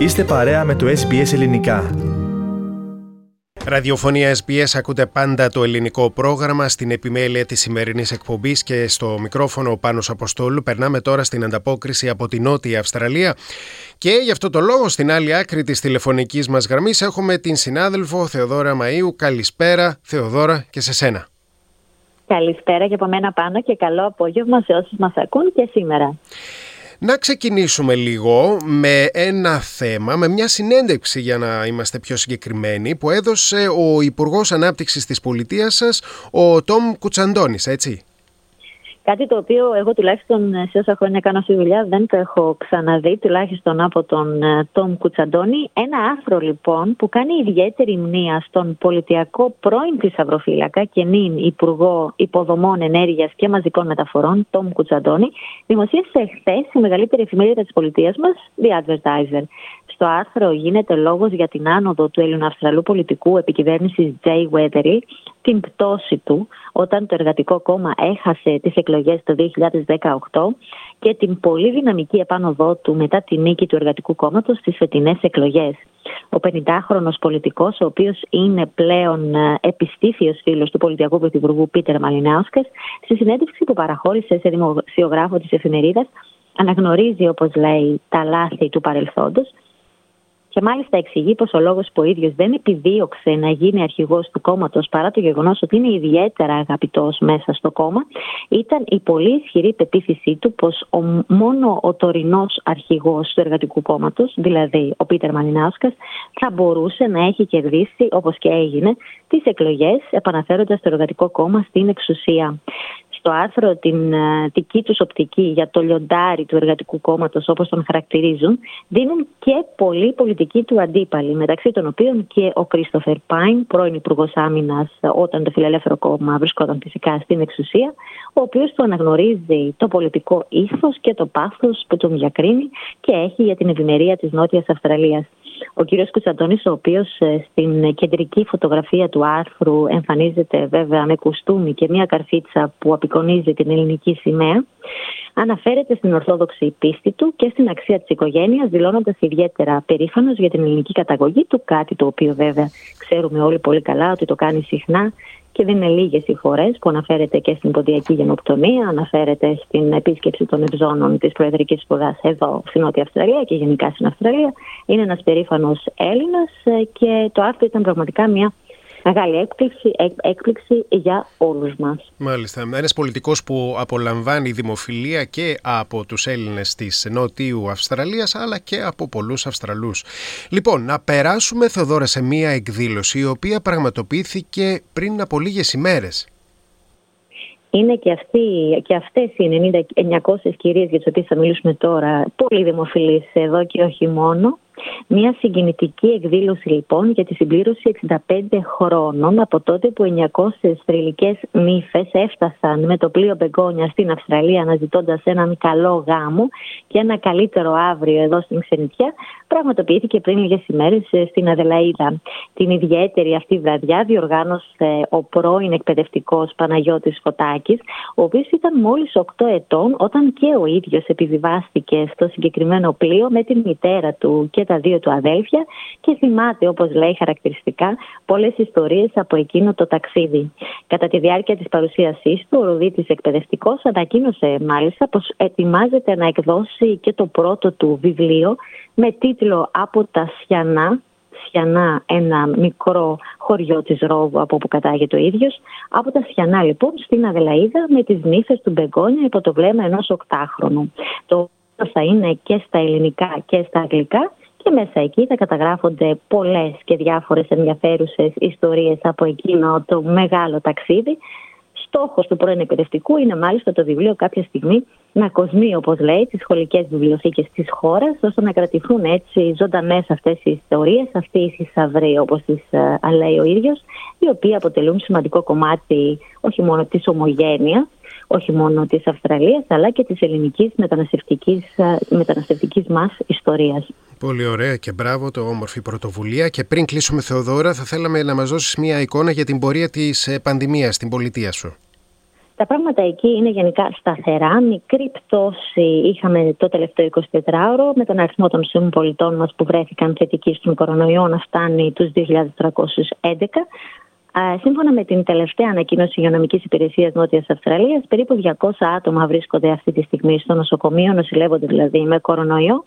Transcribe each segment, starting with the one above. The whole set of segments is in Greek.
Είστε παρέα με το SBS Ελληνικά. Ραδιοφωνία SBS ακούτε πάντα το ελληνικό πρόγραμμα στην επιμέλεια της σημερινής εκπομπής και στο μικρόφωνο Πάνος Αποστόλου. Περνάμε τώρα στην ανταπόκριση από την Νότια Αυστραλία και γι' αυτό το λόγο στην άλλη άκρη της τηλεφωνικής μας γραμμής έχουμε την συνάδελφο Θεοδόρα Μαΐου. Καλησπέρα Θεοδόρα και σε σένα. Καλησπέρα και από μένα πάνω και καλό απόγευμα σε όσους μας ακούν και σήμερα. Να ξεκινήσουμε λίγο με ένα θέμα, με μια συνέντευξη για να είμαστε πιο συγκεκριμένοι που έδωσε ο Υπουργός Ανάπτυξης της Πολιτείας σας, ο Τόμ Κουτσαντώνης, έτσι. Κάτι το οποίο εγώ τουλάχιστον σε όσα χρόνια κάνω στη δουλειά δεν το έχω ξαναδεί, τουλάχιστον από τον ε, Τόμ Κουτσαντώνη. Ένα άρθρο λοιπόν που κάνει ιδιαίτερη μνήμα στον πολιτιακό πρώην θησαυροφύλακα και νυν Υπουργό Υποδομών Ενέργειας και Μαζικών Μεταφορών, Τόμ Κουτσαντώνη, δημοσίευσε χθες η μεγαλύτερη εφημερίδα της πολιτείας μας, The Advertiser. Στο άρθρο γίνεται λόγος για την άνοδο του Ελληνοαυστραλού πολιτικού επικυβέρνησης Jay Weathery, την πτώση του όταν το Εργατικό Κόμμα έχασε τις εκλογές το 2018 και την πολύ δυναμική επάνωδό του μετά τη νίκη του Εργατικού Κόμματος στις φετινές εκλογές. Ο 50χρονος πολιτικός, ο οποίος είναι πλέον ε, επιστήφιος φίλος του πολιτιακού πρωθυπουργού Πίτερ Μαλινάουσκας, στη συνέντευξη που παραχώρησε σε δημοσιογράφο της εφημερίδας, αναγνωρίζει, όπως λέει, τα λάθη του παρελθόντος και μάλιστα εξηγεί πως ο λόγος που ο ίδιος δεν επιδίωξε να γίνει αρχηγός του κόμματος παρά το γεγονός ότι είναι ιδιαίτερα αγαπητός μέσα στο κόμμα, ήταν η πολύ ισχυρή πεποίθησή του πως μόνο ο τωρινός αρχηγός του Εργατικού Κόμματος, δηλαδή ο Πίτερ Μανινάουσκας, θα μπορούσε να έχει κερδίσει, όπως και έγινε, τις εκλογές, επαναφέροντας το Εργατικό Κόμμα στην εξουσία στο άρθρο την ε, δική τους οπτική για το λιοντάρι του εργατικού κόμματος, όπως τον χαρακτηρίζουν, δίνουν και πολλοί πολιτικοί του αντίπαλοι, μεταξύ των οποίων και ο Κρίστοφερ Πάιν, πρώην Υπουργός Άμυνας, όταν το Φιλελεύθερο Κόμμα βρισκόταν φυσικά στην εξουσία, ο οποίος του αναγνωρίζει το πολιτικό ήθος και το πάθος που τον διακρίνει και έχει για την ευημερία της Νότιας Αυστραλίας. Ο κύριος Κουτσαντώνης, ο οποίος ε, στην κεντρική φωτογραφία του άρθρου εμφανίζεται βέβαια με κουστούμι και μια καρφίτσα που απεικονίζει την ελληνική σημαία, αναφέρεται στην ορθόδοξη πίστη του και στην αξία της οικογένειας, δηλώνοντας ιδιαίτερα περήφανος για την ελληνική καταγωγή του, κάτι το οποίο βέβαια ξέρουμε όλοι πολύ καλά ότι το κάνει συχνά και δεν είναι λίγες οι φορέ που αναφέρεται και στην ποντιακή γενοκτονία, αναφέρεται στην επίσκεψη των ευζώνων της Προεδρικής Σπουδάς εδώ στην Νότια Αυστραλία και γενικά στην Αυστραλία. Είναι ένας περήφανος Έλληνας ε, και το άρθρο ήταν πραγματικά μια μεγάλη έκπληξη, έκπληξη για όλους μας. Μάλιστα. Ένας πολιτικός που απολαμβάνει δημοφιλία και από τους Έλληνες της Νότιου Αυστραλίας αλλά και από πολλούς Αυστραλούς. Λοιπόν, να περάσουμε Θεοδόρα σε μία εκδήλωση η οποία πραγματοποιήθηκε πριν από λίγες ημέρες. Είναι και, αυτοί, και αυτές οι 900 κυρίες για τις οποίες θα μιλήσουμε τώρα πολύ δημοφιλείς εδώ και όχι μόνο. Μια συγκινητική εκδήλωση λοιπόν για τη συμπλήρωση 65 χρόνων από τότε που 900 θρηλυκές νύφες έφτασαν με το πλοίο Μπεγκόνια στην Αυστραλία αναζητώντας έναν καλό γάμο και ένα καλύτερο αύριο εδώ στην Ξενιτιά πραγματοποιήθηκε πριν λίγες ημέρες ε, στην Αδελαίδα. Την ιδιαίτερη αυτή βραδιά διοργάνωσε ο πρώην εκπαιδευτικός Παναγιώτης Φωτάκης ο οποίος ήταν μόλις 8 ετών όταν και ο ίδιος επιβιβάστηκε στο συγκεκριμένο πλοίο με την μητέρα του και τα δύο του αδέλφια και θυμάται, όπως λέει χαρακτηριστικά, πολλές ιστορίες από εκείνο το ταξίδι. Κατά τη διάρκεια της παρουσίασής του, ο Ρουδίτη εκπαιδευτικός ανακοίνωσε μάλιστα πως ετοιμάζεται να εκδώσει και το πρώτο του βιβλίο με τίτλο Από τα Σιανά Σιανά, ένα μικρό χωριό της Ρόβου από όπου κατάγεται ο ίδιος. Από τα Σιανά λοιπόν στην Αδελαίδα με τις νύφες του Μπεγκόνια υπό το βλέμμα ενός οκτάχρονου. Το θα είναι και στα ελληνικά και στα αγγλικά και μέσα εκεί θα καταγράφονται πολλές και διάφορες ενδιαφέρουσες ιστορίες από εκείνο το μεγάλο ταξίδι. Στόχος του πρώην εκπαιδευτικού είναι μάλιστα το βιβλίο κάποια στιγμή να κοσμεί, όπως λέει, τις σχολικές βιβλιοθήκες της χώρας, ώστε να κρατηθούν έτσι ζωντανές αυτές οι ιστορίες, αυτοί οι θησαυροί, όπως τις uh, λέει ο ίδιος, οι οποίοι αποτελούν σημαντικό κομμάτι όχι μόνο της ομογένειας, όχι μόνο της Αυστραλίας, αλλά και της ελληνικής μεταναστευτικής, μεταναστευτικής μας ιστορίας. Πολύ ωραία και μπράβο το όμορφη πρωτοβουλία. Και πριν κλείσουμε Θεοδόρα, θα θέλαμε να μας δώσεις μια εικόνα για την πορεία της ε, πανδημίας στην πολιτεία σου. Τα πράγματα εκεί είναι γενικά σταθερά. Μικρή πτώση είχαμε το τελευταίο 24ωρο με τον αριθμό των συμπολιτών μας που βρέθηκαν θετικοί στον κορονοϊό να φτάνει τους 2.311. Σύμφωνα με την τελευταία ανακοίνωση υγειονομικής υπηρεσίας Νότιας Αυστραλίας, περίπου 200 άτομα βρίσκονται αυτή τη στιγμή στο νοσοκομείο, νοσηλεύονται δηλαδή με κορονοϊό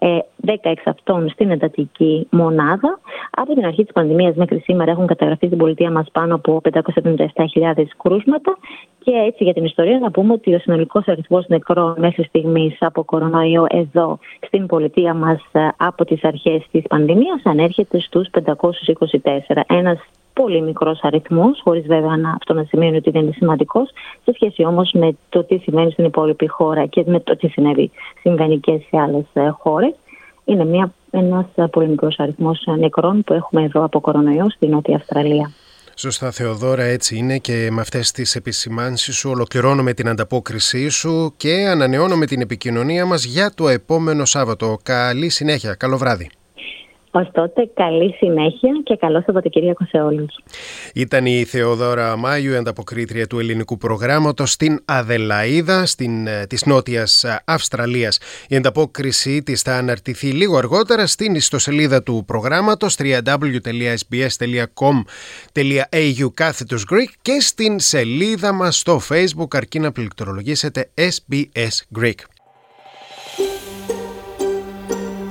16 ε, αυτών στην εντατική μονάδα. Από την αρχή της πανδημίας μέχρι σήμερα έχουν καταγραφεί στην πολιτεία μας πάνω από 577.000 κρούσματα. Και έτσι για την ιστορία να πούμε ότι ο συνολικός αριθμός νεκρών μέχρι στιγμής από κορονοϊό εδώ στην πολιτεία μας ε, από τις αρχές της πανδημίας ανέρχεται στους 524. Ένας πολύ μικρός αριθμός, χωρίς βέβαια να, αυτό να σημαίνει ότι δεν είναι σημαντικός, σε σχέση όμως με το τι σημαίνει στην υπόλοιπη χώρα και με το τι συνέβη, συμβαίνει και σε άλλες χώρες. Είναι μια, ένας πολύ μικρός αριθμός νεκρών που έχουμε εδώ από κορονοϊό στην Νότια Αυστραλία. Σωστά Θεοδόρα έτσι είναι και με αυτές τις επισημάνσεις σου ολοκληρώνουμε την ανταπόκρισή σου και ανανεώνουμε την επικοινωνία μας για το επόμενο Σάββατο. Καλή συνέχεια, καλό βράδυ. Ω τότε, καλή συνέχεια και καλό Σαββατοκύριακο σε όλους. Ήταν η Θεοδόρα Μάγιου, η ανταποκρίτρια του ελληνικού προγράμματος στην Αδελαίδα στην, ε, της Νότιας ε, Αυστραλίας. Η ανταπόκρισή της θα αναρτηθεί λίγο αργότερα στην ιστοσελίδα του προγράμματος www.sbs.com.au κάθετος Greek και στην σελίδα μας στο Facebook αρκεί να πληκτρολογήσετε SBS Greek.